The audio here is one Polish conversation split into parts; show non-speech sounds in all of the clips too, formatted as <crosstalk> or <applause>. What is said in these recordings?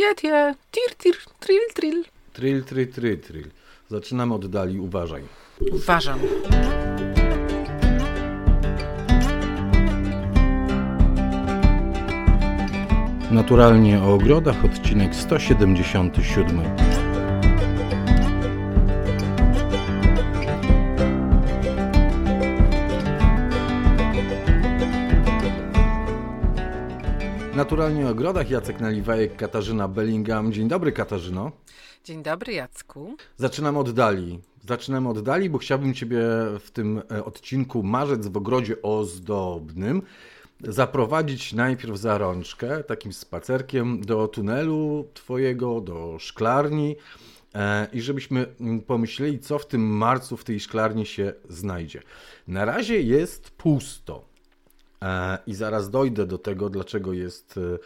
Tie, tie, tir, tir, trill, trill. Trill, trill, trill, trill. Zaczynamy od dali, uważaj. Uważam. Naturalnie o ogrodach, odcinek 177. Naturalnie o ogrodach, Jacek Naliwajek, Katarzyna Bellingham. Dzień dobry Katarzyno. Dzień dobry Jacku. Zaczynamy od dali. Zaczynamy od dali, bo chciałbym Ciebie w tym e, odcinku Marzec w ogrodzie ozdobnym zaprowadzić najpierw za rączkę, takim spacerkiem do tunelu Twojego, do szklarni e, i żebyśmy mm, pomyśleli, co w tym marcu w tej szklarni się znajdzie. Na razie jest pusto. E, I zaraz dojdę do tego, dlaczego jest e,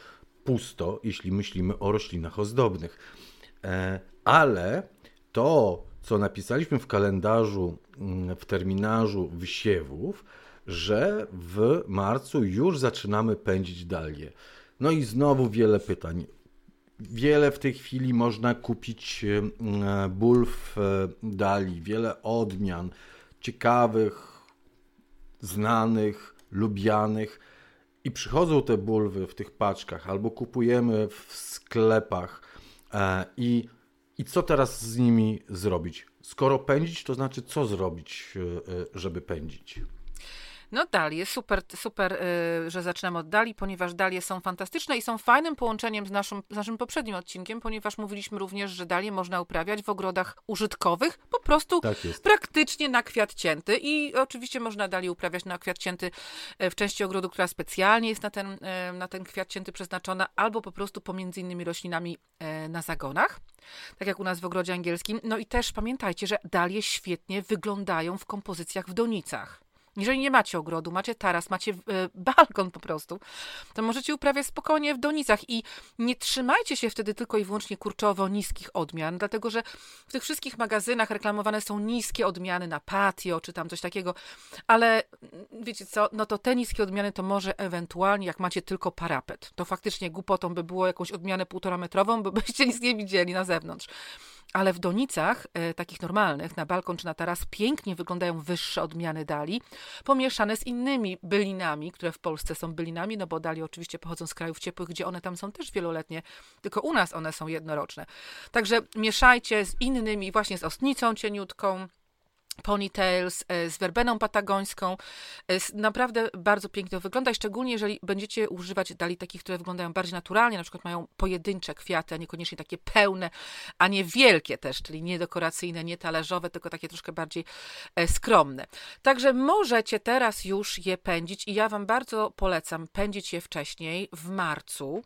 pusto, jeśli myślimy o roślinach ozdobnych. E, ale to, co napisaliśmy w kalendarzu, mm, w terminarzu wysiewów, że w marcu już zaczynamy pędzić dalie. No i znowu wiele pytań. Wiele w tej chwili można kupić bulw dali, wiele odmian ciekawych, znanych, lubianych i przychodzą te bulwy w tych paczkach albo kupujemy w sklepach e, i, i co teraz z nimi zrobić? Skoro pędzić, to znaczy co zrobić, e, e, żeby pędzić? No dalie, super, super, y, że zaczynamy od dali, ponieważ dalie są fantastyczne i są fajnym połączeniem z naszym, z naszym poprzednim odcinkiem, ponieważ mówiliśmy również, że dalie można uprawiać w ogrodach użytkowych, po prostu tak praktycznie na kwiat cięty i oczywiście można dalie uprawiać na kwiat cięty e, w części ogrodu, która specjalnie jest na ten, e, na ten kwiat cięty przeznaczona, albo po prostu pomiędzy innymi roślinami e, na zagonach, tak jak u nas w ogrodzie angielskim. No i też pamiętajcie, że dalie świetnie wyglądają w kompozycjach w donicach. Jeżeli nie macie ogrodu, macie taras, macie e, balkon po prostu, to możecie uprawiać spokojnie w donicach i nie trzymajcie się wtedy tylko i wyłącznie kurczowo niskich odmian, dlatego że w tych wszystkich magazynach reklamowane są niskie odmiany na patio czy tam coś takiego, ale mm, wiecie co, no to te niskie odmiany to może ewentualnie jak macie tylko parapet, to faktycznie głupotą by było jakąś odmianę półtora metrową, bo byście nic nie widzieli na zewnątrz. Ale w donicach, e, takich normalnych, na balkon czy na taras, pięknie wyglądają wyższe odmiany dali, pomieszane z innymi bylinami, które w Polsce są bylinami, no bo dali oczywiście pochodzą z krajów ciepłych, gdzie one tam są też wieloletnie, tylko u nas one są jednoroczne. Także mieszajcie z innymi, właśnie z ostnicą cieniutką, ponytails e, z werbeną patagońską. E, naprawdę bardzo pięknie to wygląda szczególnie jeżeli będziecie używać dali takich, które wyglądają bardziej naturalnie, na przykład mają pojedyncze kwiaty, a niekoniecznie takie pełne, a nie wielkie też, czyli nie dekoracyjne, nie talerzowe, tylko takie troszkę bardziej e, skromne. Także możecie teraz już je pędzić i ja Wam bardzo polecam pędzić je wcześniej, w marcu,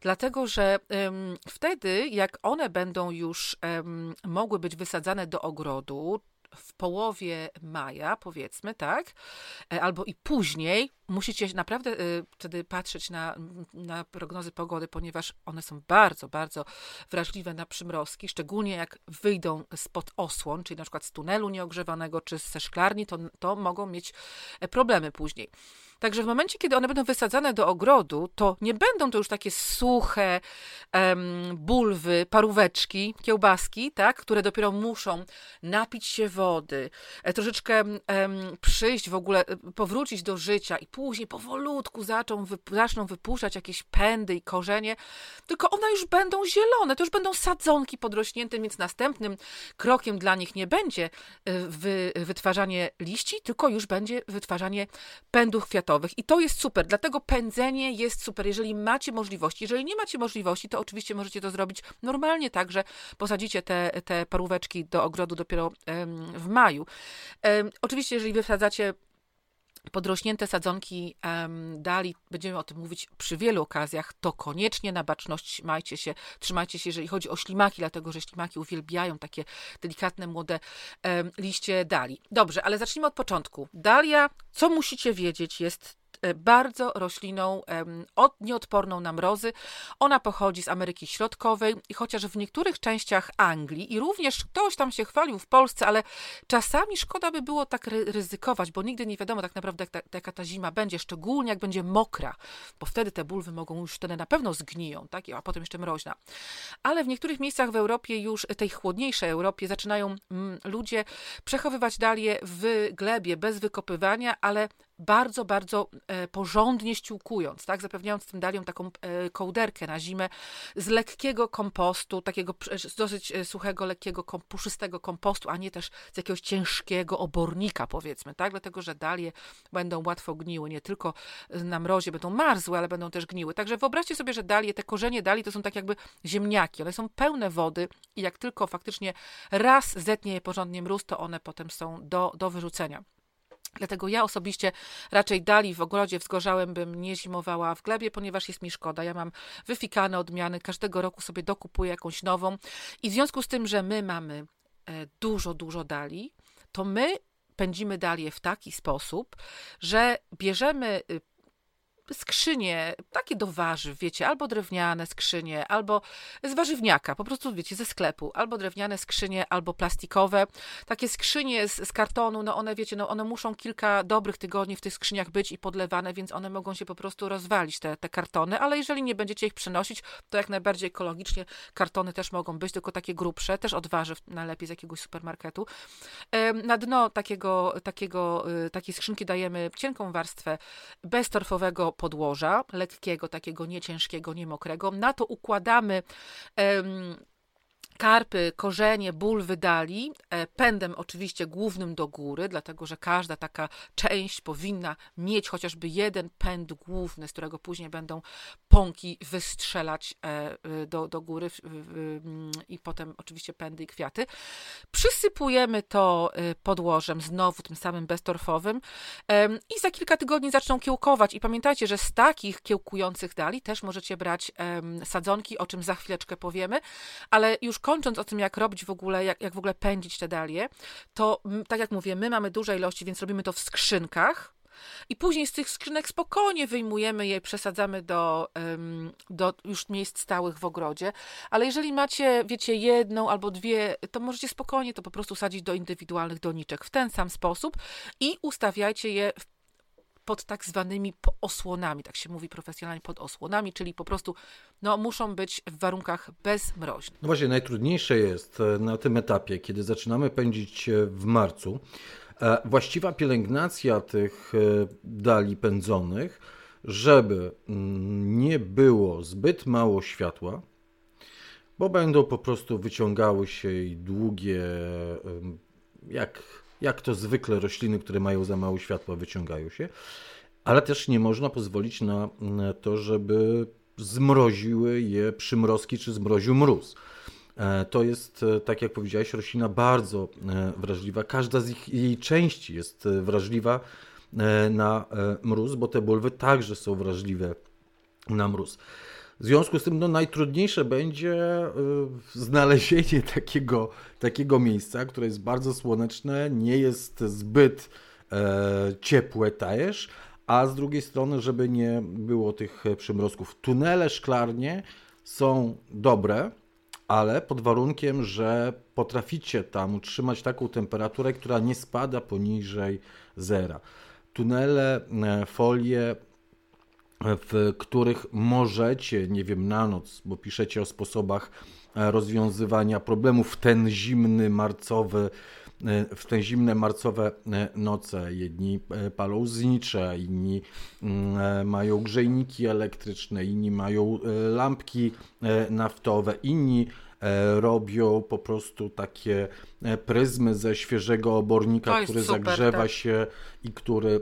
dlatego że um, wtedy, jak one będą już um, mogły być wysadzane do ogrodu, w połowie maja, powiedzmy, tak, e, albo i później, musicie naprawdę y, wtedy patrzeć na, na prognozy pogody, ponieważ one są bardzo, bardzo wrażliwe na przymrozki, szczególnie jak wyjdą spod osłon, czyli na przykład z tunelu nieogrzewanego czy ze szklarni, to, to mogą mieć e, problemy później. Także w momencie, kiedy one będą wysadzane do ogrodu, to nie będą to już takie suche um, bulwy, paróweczki, kiełbaski, tak, które dopiero muszą napić się wody, e, troszeczkę um, przyjść w ogóle, e, powrócić do życia i później powolutku zaczną, zaczną wypuszczać jakieś pędy i korzenie, tylko one już będą zielone, to już będą sadzonki podrośnięte, więc następnym krokiem dla nich nie będzie e, wy, wytwarzanie liści, tylko już będzie wytwarzanie pędów kwiatowych i to jest super, dlatego pędzenie jest super, jeżeli macie możliwości. Jeżeli nie macie możliwości, to oczywiście możecie to zrobić normalnie tak, że posadzicie te, te paróweczki do ogrodu dopiero w maju. Oczywiście, jeżeli wysadzacie podrośnięte sadzonki um, dali, będziemy o tym mówić przy wielu okazjach, to koniecznie na baczność majcie się, trzymajcie się, jeżeli chodzi o ślimaki, dlatego że ślimaki uwielbiają takie delikatne, młode um, liście dali. Dobrze, ale zacznijmy od początku. Dalia, co musicie wiedzieć, jest bardzo rośliną od, nieodporną na mrozy. Ona pochodzi z Ameryki Środkowej i chociaż w niektórych częściach Anglii i również ktoś tam się chwalił w Polsce, ale czasami szkoda by było tak ryzykować, bo nigdy nie wiadomo tak naprawdę, jak ta, jaka ta zima będzie, szczególnie jak będzie mokra, bo wtedy te bulwy mogą już wtedy na pewno zgniją, tak? a potem jeszcze mroźna. Ale w niektórych miejscach w Europie, już tej chłodniejszej Europie, zaczynają mm, ludzie przechowywać dalie w glebie bez wykopywania, ale bardzo, bardzo e, porządnie ściółkując, tak, zapewniając tym daliom taką e, kołderkę na zimę z lekkiego kompostu, takiego dosyć e, suchego, lekkiego, puszystego kompostu, a nie też z jakiegoś ciężkiego obornika, powiedzmy, tak, dlatego, że dalie będą łatwo gniły, nie tylko na mrozie będą marzły, ale będą też gniły. Także wyobraźcie sobie, że dalie, te korzenie dali to są tak jakby ziemniaki, one są pełne wody i jak tylko faktycznie raz zetnie je porządnie mróz, to one potem są do, do wyrzucenia. Dlatego ja osobiście raczej dali w ogrodzie wzgorzałym bym nie zimowała w glebie, ponieważ jest mi szkoda. Ja mam wyfikane odmiany, każdego roku sobie dokupuję jakąś nową i w związku z tym, że my mamy e, dużo, dużo dali, to my pędzimy dalię w taki sposób, że bierzemy y, skrzynie, takie do warzyw, wiecie, albo drewniane skrzynie, albo z warzywniaka, po prostu, wiecie, ze sklepu, albo drewniane skrzynie, albo plastikowe. Takie skrzynie z, z, kartonu, no one, wiecie, no one muszą kilka dobrych tygodni w tych skrzyniach być i podlewane, więc one mogą się po prostu rozwalić, te, te kartony, ale jeżeli nie będziecie ich przenosić, to jak najbardziej ekologicznie kartony też mogą być, tylko takie grubsze, też od warzyw, najlepiej z jakiegoś supermarketu. Na dno takiego, takiego, y, takiej skrzynki dajemy cienką warstwę beztorfowego podłoża, lekkiego, takiego nieciężkiego, niemokrego. Na to układamy karpy, korzenie, ból wydali, e, pędem oczywiście głównym do góry, dlatego że każda taka część powinna mieć chociażby jeden pęd główny, z którego później będą pąki wystrzelać e, e, do, do góry i potem oczywiście pędy i kwiaty. Przysypujemy to podłożem, znowu tym samym beztorfowym i za kilka tygodni zaczną kiełkować. I pamiętajcie, że z takich kiełkujących dali też możecie brać sadzonki, o czym za chwileczkę powiemy, ale już kończąc o tym, jak robić w ogóle, jak, jak w ogóle pędzić te dalie, to tak jak mówię, my mamy duże ilości, więc robimy to w skrzynkach. I później z tych skrzynek spokojnie wyjmujemy je, przesadzamy do, do już miejsc stałych w ogrodzie. Ale jeżeli macie, wiecie, jedną albo dwie, to możecie spokojnie to po prostu sadzić do indywidualnych doniczek w ten sam sposób i ustawiajcie je w pod tak zwanymi osłonami, tak się mówi profesjonalnie, pod osłonami, czyli po prostu no, muszą być w warunkach bezmroźnych. No właśnie, najtrudniejsze jest e, na tym etapie, kiedy zaczynamy pędzić e, w marcu, e, właściwa pielęgnacja tych dali pędzonych, żeby mm, nie było zbyt mało światła, bo będą po prostu wyciągały się i długie, jak jak to zwykle rośliny, które mają za mało światła, wyciągają się, ale też nie można pozwolić na to, żeby zmroziły je przymrozki czy zmroził mróz. E, to jest, e, tak jak powiedziałeś, roślina bardzo e, wrażliwa. Każda z ich, jej części jest wrażliwa na mróz, bo te bulwy także są wrażliwe na mróz. W związku z tym no, najtrudniejsze będzie y, znalezienie <laughs> takiego, takiego miejsca, które jest bardzo słoneczne, nie jest zbyt e, ciepłe też, a z drugiej strony, żeby nie było tych przymrozków. Tunele szklarnie są dobre, ale pod warunkiem, że potraficie tam utrzymać taką temperaturę, która nie spada poniżej zera. Tunele, e, folie w których możecie, nie wiem, na noc, bo piszecie o sposobach e, rozwiązywania problemów w ten zimny marcowy, e, w te zimne marcowe e, noce. Jedni palą znicze, inni mm, mają grzejniki elektryczne, inni mają lampki naftowe, inni robią po prostu takie pryzmy ze świeżego obornika, który super, zagrzewa tak. się i który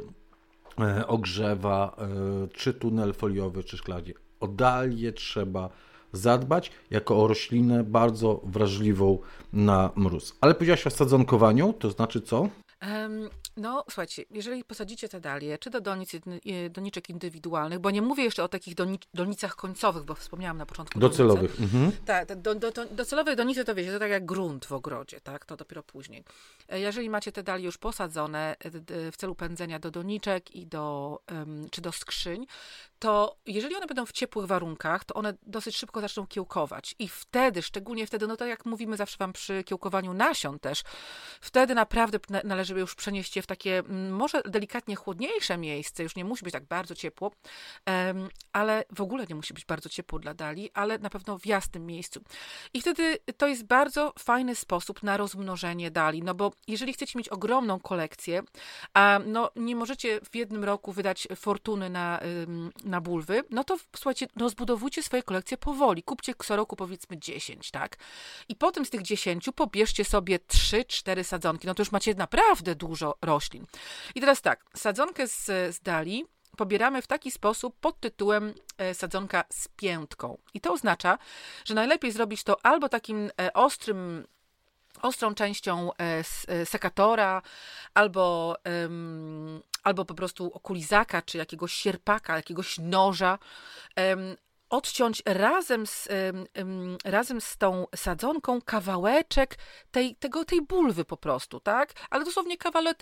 ogrzewa, e, czy tunel foliowy, czy szklarnie. O dalię trzeba zadbać jako o roślinę bardzo wrażliwą na mróz. Ale powiedziałaś o sadzonkowaniu, to znaczy co? No, słuchajcie, jeżeli posadzicie te dalie, czy do donic, doniczek indywidualnych, bo nie mówię jeszcze o takich donicach końcowych, bo wspomniałam na początku. Docelowych. Mhm. Tak, do, do, do, donice to wiecie, to tak jak grunt w ogrodzie, tak? To dopiero później. E, jeżeli macie te dalie już posadzone e, w celu pędzenia do doniczek i do, czy do skrzyń, to jeżeli one będą w ciepłych warunkach, to one dosyć szybko zaczną kiełkować. I wtedy, szczególnie wtedy, no to jak mówimy zawsze wam przy kiełkowaniu nasion też, wtedy naprawdę należy już przenieść je w takie mm, może delikatnie chłodniejsze miejsce, już nie musi być tak bardzo ciepło, ale w ogóle nie musi być bardzo ciepło dla dali, ale na pewno w jasnym miejscu. I wtedy to jest bardzo fajny sposób na rozmnożenie dali, no bo jeżeli chcecie mieć ogromną kolekcję, a no nie możecie w jednym roku wydać fortuny na na bulwy, no to słuchajcie, rozbudowujcie swoje kolekcje powoli. Kupcie co roku powiedzmy 10, tak? I potem z tych 10 pobierzcie sobie 3-4 sadzonki. No to już macie naprawdę dużo roślin. I teraz tak, sadzonkę z, z dali pobieramy w taki sposób pod tytułem e, sadzonka z piętką. I to oznacza, że najlepiej zrobić to albo takim e, ostrym ostrą częścią e, sekatora, albo albo po prostu okulizaka, czy jakiegoś sierpaka, jakiegoś noża, odciąć razem z, razem z tą sadzonką kawałeczek tej, tego, tej bulwy po prostu, tak? Ale dosłownie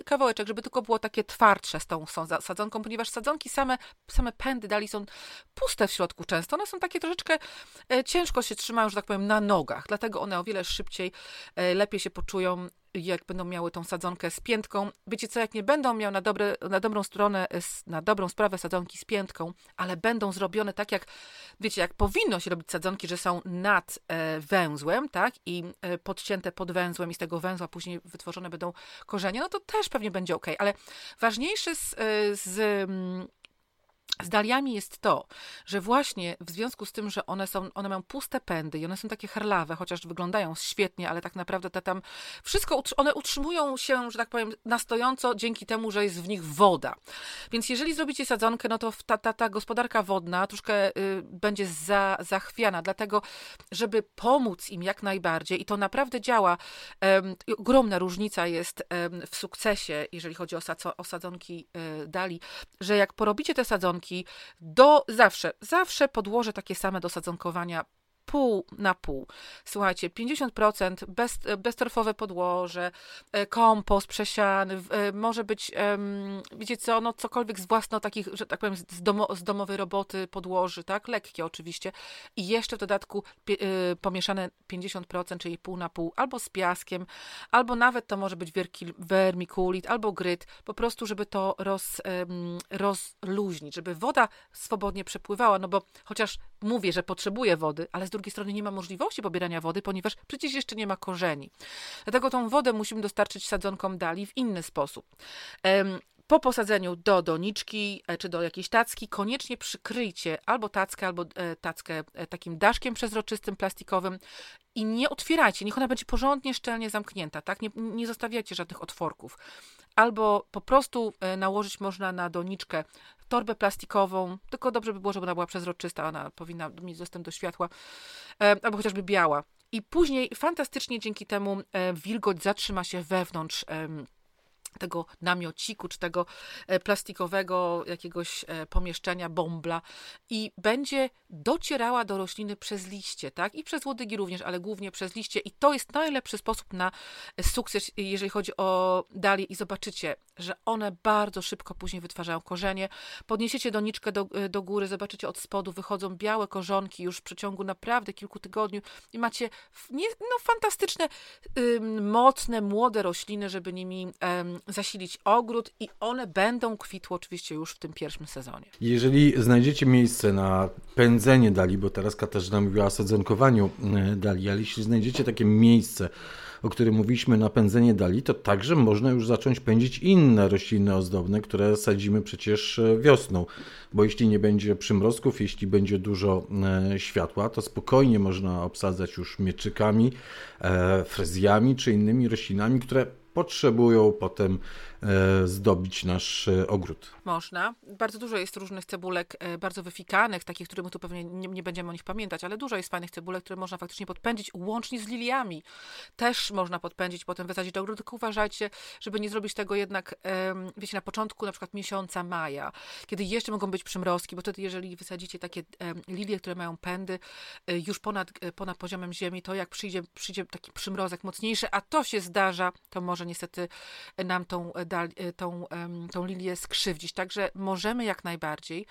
kawałeczek, żeby tylko było takie twardsze z tą sadzonką, ponieważ sadzonki same, same pędy dali są puste w środku często. One są takie troszeczkę e, ciężko się trzymają, że tak powiem, na nogach, dlatego one o wiele szybciej, e, lepiej się poczują jak będą miały tą sadzonkę z piętką. Wiecie co, jak nie będą miały na, dobre, na dobrą stronę, na dobrą sprawę sadzonki z piętką, ale będą zrobione tak jak, wiecie, jak powinno się robić sadzonki, że są nad e, węzłem, tak, i e, podcięte pod węzłem i z tego węzła później wytworzone będą korzenie, no to też pewnie będzie ok, ale ważniejsze z, e, z mm, z daliami jest to, że właśnie w związku z tym, że one są, one mają puste pędy i one są takie harlawe, chociaż wyglądają świetnie, ale tak naprawdę te tam wszystko, one utrzymują się, że tak powiem, na stojąco dzięki temu, że jest w nich woda. Więc jeżeli zrobicie sadzonkę, no to ta, ta, ta gospodarka wodna troszkę y, będzie za, zachwiana, dlatego, żeby pomóc im jak najbardziej i to naprawdę działa. Um, ogromna różnica jest um, w sukcesie, jeżeli chodzi o, o sadzonki y, dali, że jak porobicie te sadzonki, do zawsze, zawsze podłoże takie same do sadzonkowania pół na pół. Słuchajcie, 50% bez, beztorfowe podłoże, e, kompost przesiany, e, może być, wiecie co, no cokolwiek z własno takich, że tak powiem, z, domo, z domowej roboty podłoży, tak, lekkie oczywiście. I jeszcze w dodatku e, pomieszane 50%, czyli pół na pół, albo z piaskiem, albo nawet to może być vermiculit, albo gryt, po prostu, żeby to roz, rozluźnić, żeby woda swobodnie przepływała, no bo chociaż mówię, że potrzebuje wody, ale z drugiej strony nie ma możliwości pobierania wody, ponieważ przecież jeszcze nie ma korzeni. Dlatego tą wodę musimy dostarczyć sadzonkom dali w inny sposób. Po posadzeniu do doniczki e, czy do jakiejś tacki koniecznie przykryjcie albo tackę, albo e, tackę e, takim daszkiem przezroczystym, plastikowym i nie otwierajcie, niech ona będzie porządnie, szczelnie zamknięta, tak? Nie, nie zostawiajcie żadnych otworków. Albo po prostu nałożyć można na doniczkę torbę plastikową, tylko dobrze by było, żeby ona była przezroczysta, ona powinna mieć dostęp do światła, albo chociażby biała. I później fantastycznie dzięki temu wilgoć zatrzyma się wewnątrz tego namiociku, czy tego e, plastikowego jakiegoś e, pomieszczenia, bombla i będzie docierała do rośliny przez liście, tak? I przez łodygi również, ale głównie przez liście i to jest najlepszy sposób na sukces, jeżeli chodzi o dalie i zobaczycie, że one bardzo szybko później wytwarzają korzenie. Podniesiecie doniczkę do, e, do góry, zobaczycie od spodu wychodzą białe korzonki już w przeciągu naprawdę kilku tygodni i macie nie, no, fantastyczne, mocne, młode rośliny, żeby nimi zasilić ogród i one będą kwitły oczywiście już w tym pierwszym sezonie. Jeżeli znajdziecie miejsce na pędzenie dali, bo teraz Katarzyna mówiła o sadzonkowaniu e, dali, ale jeśli znajdziecie takie miejsce, o którym mówiliśmy, napędzenie dali, to także można już zacząć pędzić inne rośliny ozdobne, które sadzimy przecież e, wiosną. Bo jeśli nie będzie przymrozków, jeśli będzie dużo e, światła, to spokojnie można obsadzać już mieczykami, frezjami czy innymi roślinami, które potrzebują potem zdobić nasz e, ogród. Można. Bardzo dużo jest różnych cebulek, e, bardzo wyfikanych, takich, które tu pewnie nie, nie, będziemy o nich pamiętać, ale dużo jest fajnych cebulek, które można faktycznie podpędzić, łącznie z liliami. Też można podpędzić, potem wysadzić do ogrodu, tylko uważajcie, żeby nie zrobić tego jednak, wiecie, na początku na przykład miesiąca maja, kiedy jeszcze mogą być przymrozki, bo wtedy jeżeli wysadzicie takie lilie, które mają pędy już ponad, ponad poziomem ziemi, to jak przyjdzie, przyjdzie taki przymrozek mocniejszy, a to się zdarza, to może niestety nam tą, tą, tą lilię skrzywdzić. Także możemy jak najbardziej.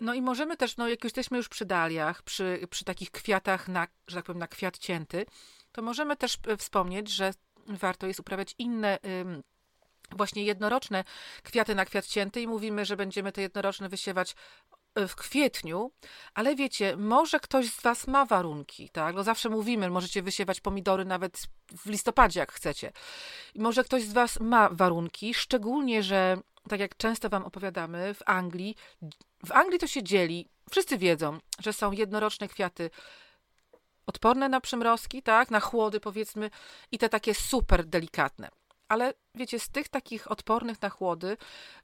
No i możemy też, no jak jesteśmy już przy daliach, przy, przy takich kwiatach, na, że tak powiem, na kwiat cięty, to możemy też e, wspomnieć, że warto jest uprawiać inne właśnie jednoroczne kwiaty na kwiat cięty i mówimy, że będziemy te jednoroczne wysiewać w kwietniu, ale wiecie, może ktoś z Was ma warunki, tak? No zawsze mówimy, możecie wysiewać pomidory nawet w listopadzie, jak chcecie. Może ktoś z Was ma warunki, szczególnie, że tak jak często Wam opowiadamy, w Anglii, w Anglii to się dzieli, wszyscy wiedzą, że są jednoroczne kwiaty odporne na przymrozki, tak, na chłody powiedzmy i te takie super delikatne ale wiecie, z tych takich odpornych na chłody,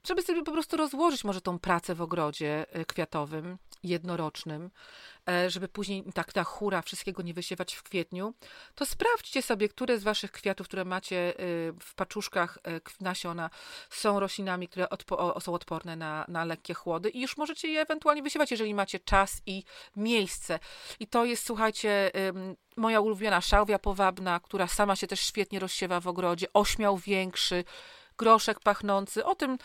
żeby sobie po prostu rozłożyć może tą pracę w ogrodzie e, kwiatowym, jednorocznym, e, żeby później tak ta chura wszystkiego nie wysiewać w kwietniu, to sprawdźcie sobie, które z waszych kwiatów, które macie e, w paczuszkach nasiona, są roślinami, które odpo są odporne na, na lekkie chłody i już możecie je ewentualnie wysiewać, jeżeli macie czas i miejsce. I to jest, słuchajcie, moja ulubiona szałwia powabna, która sama się też świetnie rozsiewa w ogrodzie, ośmiał większy, groszek pachnący, o tym ym,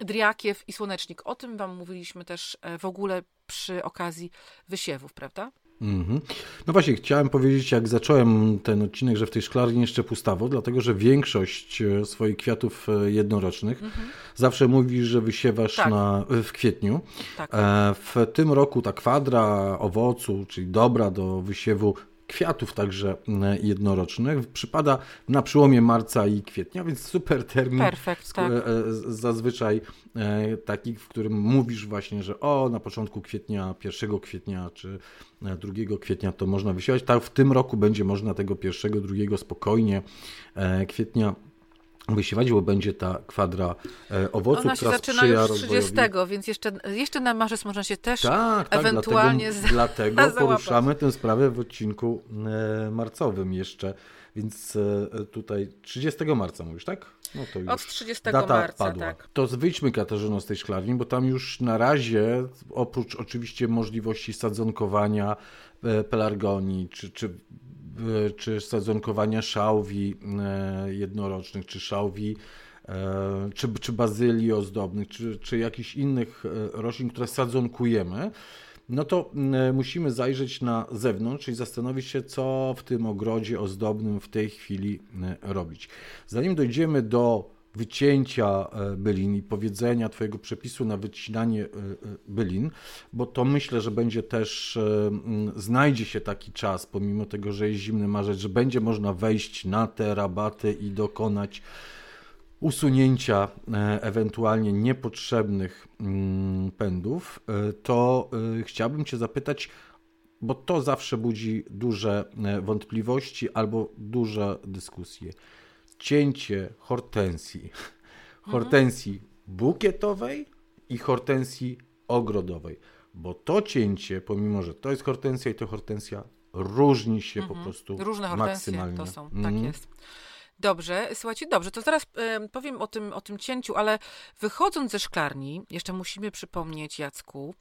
driakiew i słonecznik. O tym wam mówiliśmy też e, w ogóle przy okazji wysiewów, prawda? Mm-hmm. No właśnie, chciałem powiedzieć, jak zacząłem ten odcinek, że w tej szklarni jeszcze pustawo, dlatego że większość e, swoich kwiatów e, jednorocznych mm-hmm. zawsze mówisz, że wysiewasz tak. na, w kwietniu. Tak. W tym roku ta kwadra owocu, czyli dobra do wysiewu, kwiatów także e, jednorocznych przypada na przełomie marca i kwietnia, więc super termin. Perfekt, tak. E, zazwyczaj e, taki, w którym mówisz właśnie, że o, na początku kwietnia, 1 kwietnia czy 2 kwietnia to można wysiewać. Tak, w tym roku będzie można tego 1, 2 spokojnie kwietnia wysiewać, bo będzie ta kwadra e, owoców, Ona się która zaczyna już 30, więc jeszcze, jeszcze na marzec można się też tak, tak, ewentualnie Dlatego, <laughs> dlatego poruszamy tę sprawę w odcinku e, marcowym jeszcze, więc e, tutaj 30 marca mówisz, tak? No to już Od 30 data marca, padła. tak. To wyjdźmy Katarzyno z tej szklarni, bo tam już na razie, oprócz oczywiście możliwości sadzonkowania pelargonii, czy, czy czy sadzonkowania szałwi e, jednorocznych, czy szałwi, e, czy, czy bazylii ozdobnych, czy, czy jakichś innych roślin, które sadzonkujemy, no to musimy zajrzeć na zewnątrz i zastanowić się, co w tym ogrodzie ozdobnym w tej chwili robić. Zanim dojdziemy do wycięcia e, bylin i powiedzenia Twojego przepisu na wycinanie e, e, bylin, bo to myślę, że będzie też, znajdzie się taki czas, pomimo tego, że jest zimny marzec, że będzie można wejść na te rabaty i dokonać usunięcia ewentualnie niepotrzebnych mm, pędów, to chciałbym Cię zapytać, bo to zawsze budzi duże wątpliwości albo duże dyskusje cięcie hortensji. Mhm. Hortensji bukietowej i hortensji ogrodowej. Bo to cięcie, pomimo że to jest hortensja i to hortensja, różni się mhm. po prostu Różne maksymalnie. to są, tak mhm. jest. Dobrze, słuchajcie, dobrze, to zaraz y, powiem o tym, o tym cięciu, ale wychodząc ze szklarni, jeszcze musimy przypomnieć Jacku,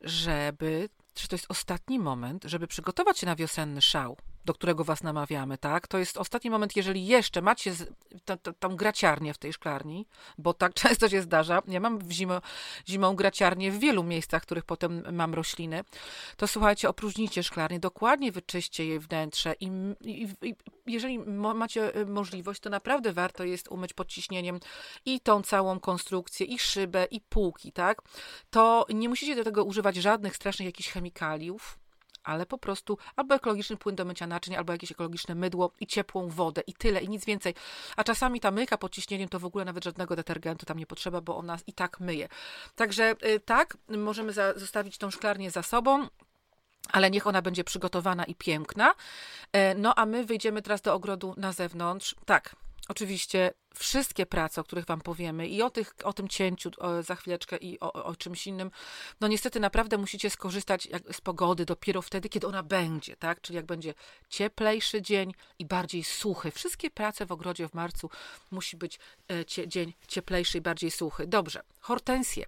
żeby, że to jest ostatni moment, żeby przygotować się na wiosenny szał do którego was namawiamy, tak? To jest ostatni moment, jeżeli jeszcze macie tą graciarnię w tej szklarni, bo tak <laughs> często się zdarza. Ja mam w zimę, zimą graciarnię w wielu miejscach, w których potem mam rośliny. To słuchajcie, opróżnijcie szklarnię, dokładnie wyczyście jej wnętrze i, i, i jeżeli macie y, możliwość, to naprawdę warto jest umyć pod ciśnieniem i tą całą konstrukcję, i szybę, i półki, tak? To nie musicie do tego używać żadnych strasznych jakichś chemikaliów, ale po prostu albo ekologiczny płyn do mycia naczyń, albo jakieś ekologiczne mydło i ciepłą wodę i tyle, i nic więcej. A czasami ta myjka pod ciśnieniem to w ogóle nawet żadnego detergentu tam nie potrzeba, bo ona i tak myje. Także y, tak, możemy za, zostawić tą szklarnię za sobą. ale niech ona będzie przygotowana i piękna. E, no a my wyjdziemy teraz do ogrodu na zewnątrz. Tak, oczywiście wszystkie prace, o których Wam powiemy i o, tych, o tym cięciu o, za chwileczkę i o, o, czymś innym, no niestety naprawdę musicie skorzystać jak, z pogody dopiero wtedy, kiedy ona będzie, tak? Czyli jak będzie cieplejszy dzień i bardziej suchy. Wszystkie prace w ogrodzie w marcu musi być e, cie, dzień cieplejszy i bardziej suchy. Dobrze, hortensje.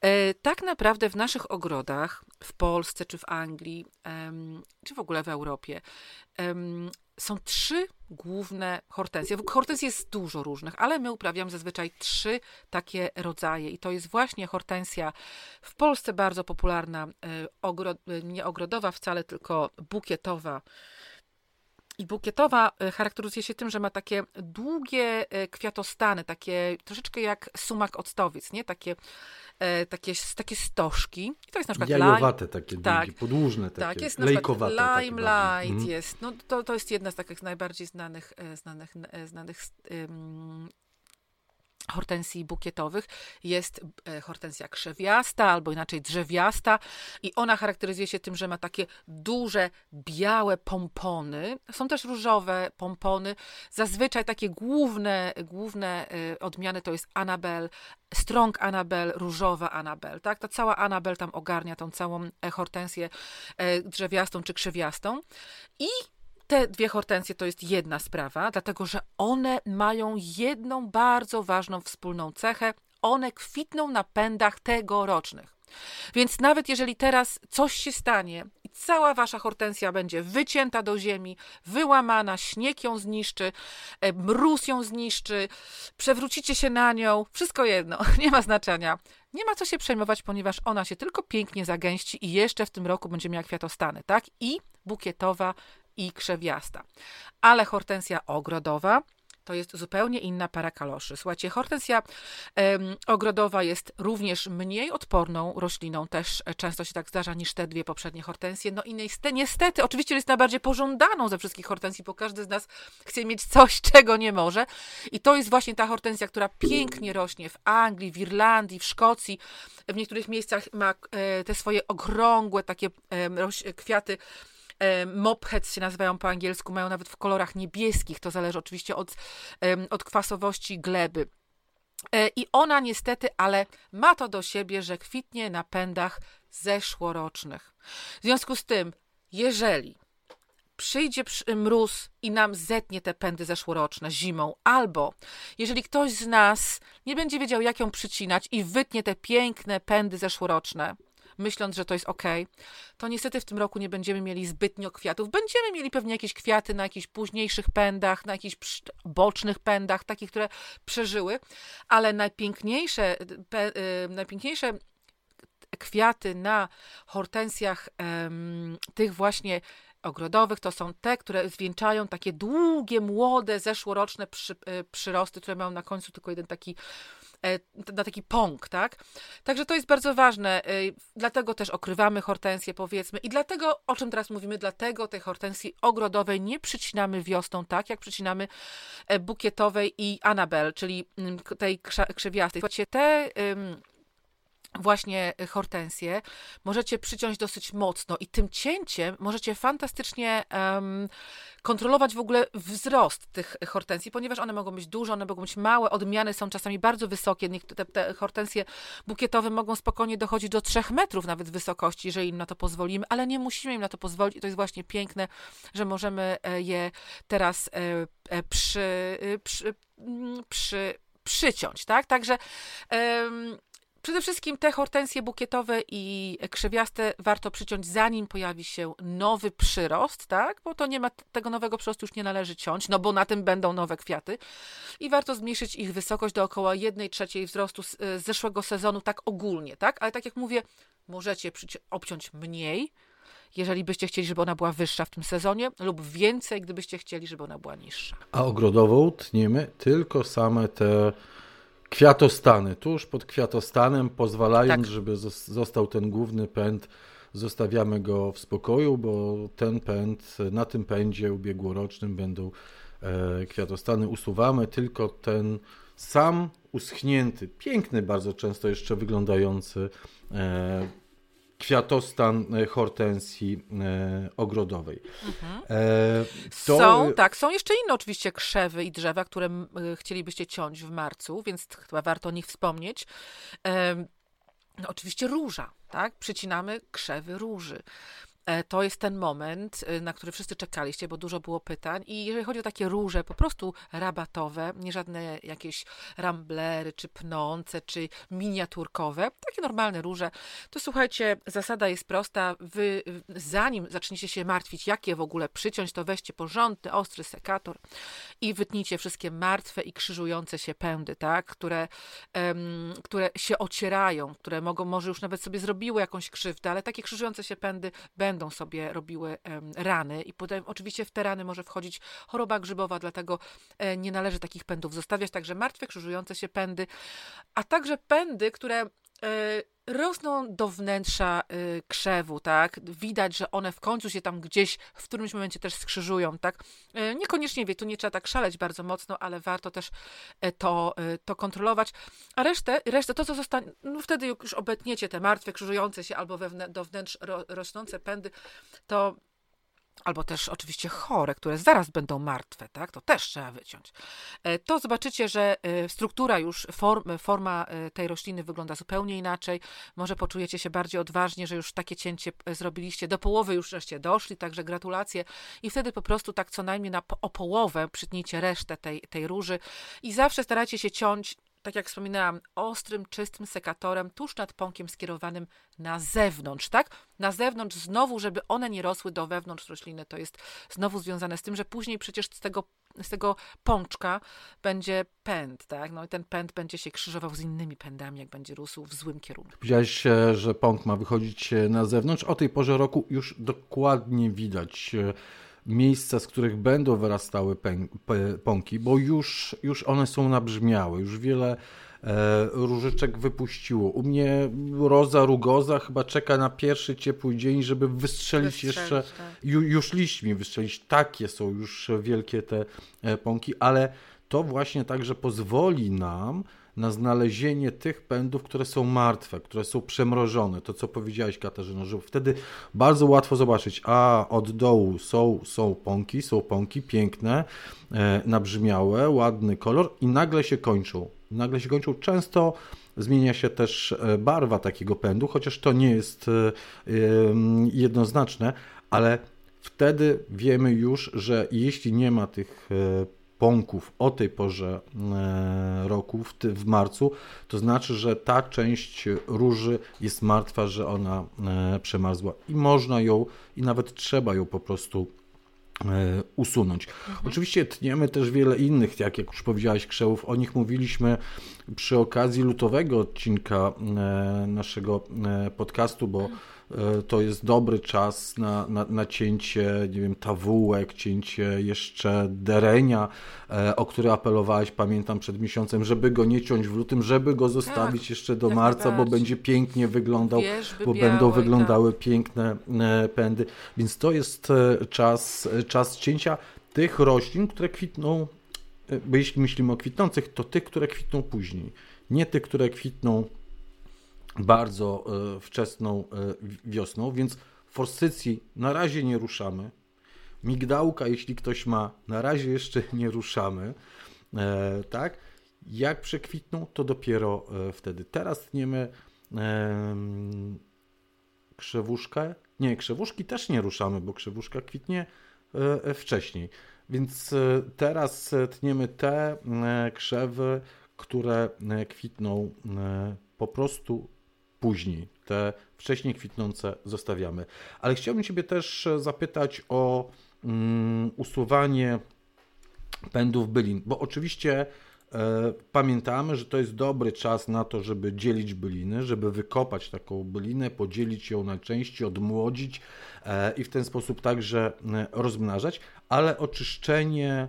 E, tak naprawdę w naszych ogrodach, w Polsce czy w Anglii, em, czy w ogóle w Europie, em, są trzy główne hortensje. Hortensji jest dużo różnych, ale my uprawiamy zazwyczaj trzy takie rodzaje. I to jest właśnie hortensja w Polsce bardzo popularna, e, ogro, e, nie ogrodowa wcale, tylko bukietowa. I bukietowa e, charakteryzuje się tym, że ma takie długie kwiatostany, takie troszeczkę jak sumak octowic, nie? Takie e, takie, takie stożki. I to jest na przykład Jajowate lime. takie tak, długie, podłużne takie, tak, jest lejkowate. Lime light mm. jest, no to, to jest jedna z takich najbardziej znanych, e, znanych, e, znanych um, hortensji bukietowych jest e, hortensja krzewiasta albo inaczej drzewiasta i ona charakteryzuje się tym, że ma takie duże, białe pompony. Są też różowe pompony. Zazwyczaj takie główne, główne e, odmiany to jest Anabel, Strong Anabel, różowa Anabel. Tak? Ta cała Anabel tam ogarnia tą całą e, hortensję drzewiastą czy krzewiastą. I te dwie hortensje to jest jedna sprawa, dlatego że one mają jedną bardzo ważną wspólną cechę. One kwitną na pędach tegorocznych. Więc nawet jeżeli teraz coś się stanie i cała wasza hortensja będzie wycięta do ziemi, wyłamana, śnieg ją zniszczy, e, mróz ją zniszczy, przewrócicie się na nią, wszystko jedno, <laughs> nie ma znaczenia. Nie ma co się przejmować, ponieważ ona się tylko pięknie zagęści i jeszcze w tym roku będzie miała kwiatostany, tak? I bukietowa i krzewiasta. Ale hortensja ogrodowa to jest zupełnie inna para kaloszy. Słuchajcie, hortensja um, ogrodowa jest również mniej odporną rośliną, też często się tak zdarza niż te dwie poprzednie hortensje. No i niestety, niestety oczywiście jest najbardziej pożądaną ze wszystkich hortensji, bo każdy z nas chce mieć coś, <laughs> czego nie może. I to jest właśnie ta hortensja, która pięknie rośnie w Anglii, w Irlandii, w Szkocji. W niektórych miejscach ma e, te swoje okrągłe takie e, kwiaty E, mopheads się nazywają po angielsku, mają nawet w kolorach niebieskich, to zależy oczywiście od, od kwasowości gleby. E, I ona niestety, ale ma to do siebie, że kwitnie na pędach zeszłorocznych. W związku z tym, jeżeli przyjdzie mróz i nam zetnie te pędy zeszłoroczne zimą, albo jeżeli ktoś z nas nie będzie wiedział, jak ją przycinać i wytnie te piękne pędy zeszłoroczne, myśląc, że to jest ok, to niestety w tym roku nie będziemy mieli zbytnio kwiatów. Będziemy mieli pewnie jakieś kwiaty na jakichś późniejszych pędach, na jakichś bocznych pędach, takich, które przeżyły, ale najpiękniejsze, pe, y, najpiękniejsze kwiaty na hortensjach tych właśnie ogrodowych to są te, które zwieńczają takie długie, młode, zeszłoroczne przy, y, przyrosty, które mają na końcu tylko jeden taki na taki pąk, tak? Także to jest bardzo ważne, e, dlatego też okrywamy hortensję, powiedzmy, i dlatego, o czym teraz mówimy, dlatego tej hortensji ogrodowej nie przycinamy wiosną, tak jak przycinamy e, bukietowej i Anabel, czyli tej krzewiastej. Te właśnie hortensję, możecie przyciąć dosyć mocno i tym cięciem możecie fantastycznie um, kontrolować w ogóle wzrost tych hortensji, ponieważ one mogą być duże, one mogą być małe, odmiany są czasami bardzo wysokie, te, te hortensje bukietowe mogą spokojnie dochodzić do 3 metrów nawet wysokości, jeżeli im na to pozwolimy, ale nie musimy im na to pozwolić i to jest właśnie piękne, że możemy e, je teraz e, e, przy, przy, mm, przy przyciąć, tak? Także um, Przede wszystkim te hortensje bukietowe i krzewiaste warto przyciąć, zanim pojawi się nowy przyrost, tak? Bo to nie ma tego nowego przyrostu już nie należy ciąć, no bo na tym będą nowe kwiaty. I warto zmniejszyć ich wysokość do około 1 trzeciej wzrostu z, z zeszłego sezonu, tak ogólnie, tak? Ale tak jak mówię, możecie obciąć mniej, jeżeli byście chcieli, żeby ona była wyższa w tym sezonie, lub więcej, gdybyście chcieli, żeby ona była niższa. A ogrodową tniemy tylko same te kwiatostany. Tuż pod kwiatostanem, pozwalając, tak. żeby został ten główny pęd, zostawiamy go w spokoju, bo ten pęd, na tym pędzie ubiegłorocznym będą e, kwiatostany. Usuwamy tylko ten sam uschnięty, piękny bardzo często jeszcze wyglądający e, kwiatostan hortensji ogrodowej. Mhm. To... Są, tak, są jeszcze inne oczywiście krzewy i drzewa, które chcielibyście ciąć w marcu, więc chyba warto o nich wspomnieć. No, oczywiście róża, tak? Przycinamy krzewy róży. E, to jest ten moment, e, na który wszyscy czekaliście, bo dużo było pytań. I jeżeli chodzi o takie róże po prostu rabatowe, nie żadne jakieś ramblery, czy pnące, czy miniaturkowe, takie normalne róże, to słuchajcie, zasada jest prosta. Wy, zanim zaczniecie się martwić, jakie w ogóle przyciąć, to weźcie porządny, ostry sekator i wytnijcie wszystkie martwe i krzyżujące się pędy, tak? które, um, które się ocierają, które mogą, może już nawet sobie zrobiły jakąś krzywdę, ale takie krzyżujące się pędy będą będą sobie robiły rany. I potem oczywiście w te rany może wchodzić choroba grzybowa, dlatego e, nie należy takich pędów zostawiać, także martwe, krzyżujące się pędy, a także pędy, które e, rosną do wnętrza y, krzewu, tak? Widać, że one w końcu się tam gdzieś w którymś momencie też skrzyżują, tak? Y, niekoniecznie wie, tu nie trzeba tak szaleć bardzo mocno, ale warto też y, to, to kontrolować. A resztę, resztę to, co zostanie, no wtedy już obetniecie te martwe, krzyżujące się albo we, do wnętrz ro, rosnące pędy, to albo też oczywiście chore, które zaraz będą martwe, tak? To też trzeba wyciąć. E, to zobaczycie, że e, struktura już, form, forma e, tej rośliny wygląda zupełnie inaczej. Może poczujecie się bardziej odważnie, że już takie cięcie zrobiliście. Do połowy już żeście doszli, także gratulacje. I wtedy po prostu tak co najmniej na, o połowę przytnijcie resztę tej, tej róży i zawsze starajcie się ciąć tak jak wspominałam, ostrym, czystym sekatorem tuż nad pąkiem skierowanym na zewnątrz, tak? Na zewnątrz znowu, żeby one nie rosły do wewnątrz rośliny. To jest znowu związane z tym, że później przecież z tego, z tego pączka będzie pęd, tak? No i ten pęd będzie się krzyżował z innymi pędami, jak będzie rósł w złym kierunku. Powiedziałeś, że pąk ma wychodzić na zewnątrz. O tej porze roku już dokładnie widać miejsca, z których będą wyrastały pąki, bo już, już one są nabrzmiałe, już wiele e, różyczek wypuściło. U mnie roza rugoza chyba czeka na pierwszy ciepły dzień, żeby wystrzelić, wystrzelić jeszcze, tak. ju, już liśćmi wystrzelić. Takie są już wielkie te e, pąki, ale to właśnie także pozwoli nam na znalezienie tych pędów, które są martwe, które są przemrożone. To, co powiedziałaś, Katarzyno, że wtedy bardzo łatwo zobaczyć, a od dołu są, są pąki, są pąki piękne, e, nabrzmiałe, ładny kolor i nagle się kończą. Nagle się kończą. Często zmienia się też e, barwa takiego pędu, chociaż to nie jest e, jednoznaczne, ale wtedy wiemy już, że jeśli nie ma tych e, pąków o tej porze e, roku, w, w marcu, to znaczy, że ta część róży jest martwa, że ona e, przemarzła i można ją, i nawet trzeba ją po prostu e, usunąć. Mhm. Oczywiście tniemy też wiele innych, jak, jak już powiedziałaś, krzewów. O nich mówiliśmy przy okazji lutowego odcinka naszego podcastu, bo mhm to jest dobry czas na, na, na cięcie, nie wiem, tawułek, cięcie jeszcze derenia, e, o który apelowałeś, pamiętam, przed miesiącem, żeby go nie ciąć w lutym, żeby go zostawić tak, jeszcze do marca, bo będzie pięknie wyglądał, bo będą wyglądały tak. piękne e, pędy. Więc to jest czas, czas cięcia tych roślin, które kwitną, bo jeśli myślimy o kwitnących, to tych, które kwitną później. Nie tych, które kwitną bardzo e, wczesną e, wiosną, więc forsycji na razie nie ruszamy. Migdałka, jeśli ktoś ma, na razie jeszcze <laughs> nie ruszamy. E, tak? Jak przekwitną, to dopiero wtedy. Teraz tniemy krzewuszkę. Nie, krzewuszki też nie ruszamy, bo krzewuszka kwitnie wcześniej. Więc teraz tniemy te krzewy, które kwitną po prostu później. Te wcześniej kwitnące zostawiamy. Ale chciałbym Ciebie też zapytać o um, usuwanie pędów bylin, bo oczywiście e, pamiętamy, że to jest dobry czas na to, żeby dzielić byliny, żeby wykopać taką bylinę, podzielić ją na części, odmłodzić e, i w ten sposób także e, rozmnażać, ale oczyszczenie e,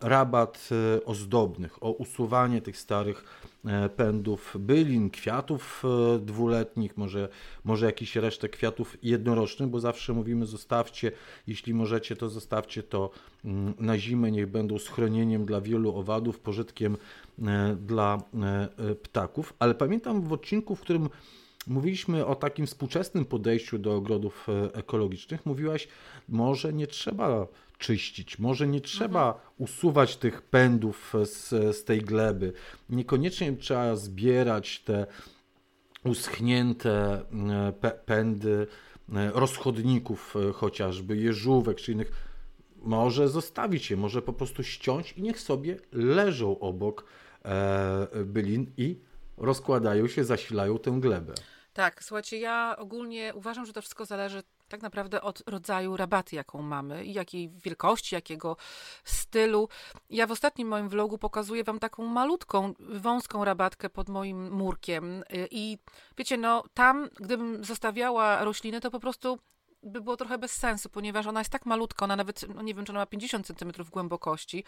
rabat e, ozdobnych, o usuwanie tych starych E, pędów bylin, kwiatów e, dwuletnich, może, może jakiś resztę kwiatów jednorocznych, bo zawsze mówimy zostawcie, jeśli możecie to zostawcie to mm, na zimę, niech będą schronieniem dla wielu owadów, pożytkiem e, dla ptaków. Ale pamiętam w odcinku, w którym mówiliśmy o takim współczesnym podejściu do ogrodów e, ekologicznych, mówiłaś, może nie trzeba czyścić, może nie trzeba mhm. usuwać tych pędów z, z tej gleby, niekoniecznie trzeba zbierać te uschnięte e, pędy e, rozchodników chociażby, jeżówek czy innych. Może zostawić je, może po prostu ściąć i niech sobie leżą obok bylin i rozkładają się, zasilają tę glebę. Tak, słuchajcie, ja ogólnie uważam, że to wszystko zależy tak naprawdę od rodzaju rabaty, jaką mamy i jakiej wielkości, jakiego stylu. Ja w ostatnim moim vlogu pokazuję wam taką malutką, wąską rabatkę pod moim murkiem i wiecie, no tam, gdybym zostawiała rośliny, to po prostu by było trochę bez sensu, ponieważ ona jest tak malutka, ona nawet, no nie wiem, czy ona ma 50 cm głębokości.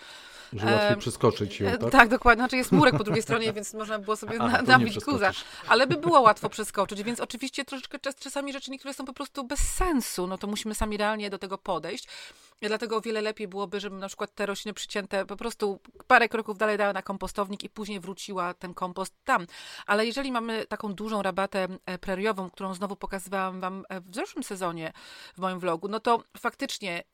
Że łatwiej e, przeskoczyć ją, tak? Tak, dokładnie. Znaczy jest murek po drugiej <laughs> stronie, więc można było sobie na, nabić guza. Ale by było łatwo przeskoczyć, więc oczywiście troszeczkę czasami rzeczy niektóre są po prostu bez sensu, no to musimy sami realnie do tego podejść. Dlatego o wiele lepiej byłoby, żebym na przykład te rośliny przycięte po prostu parę kroków dalej dała na kompostownik i później wróciła ten kompost tam. Ale jeżeli mamy taką dużą rabatę e, preriową, którą znowu pokazywałam wam e, w zeszłym sezonie w moim vlogu, no to faktycznie,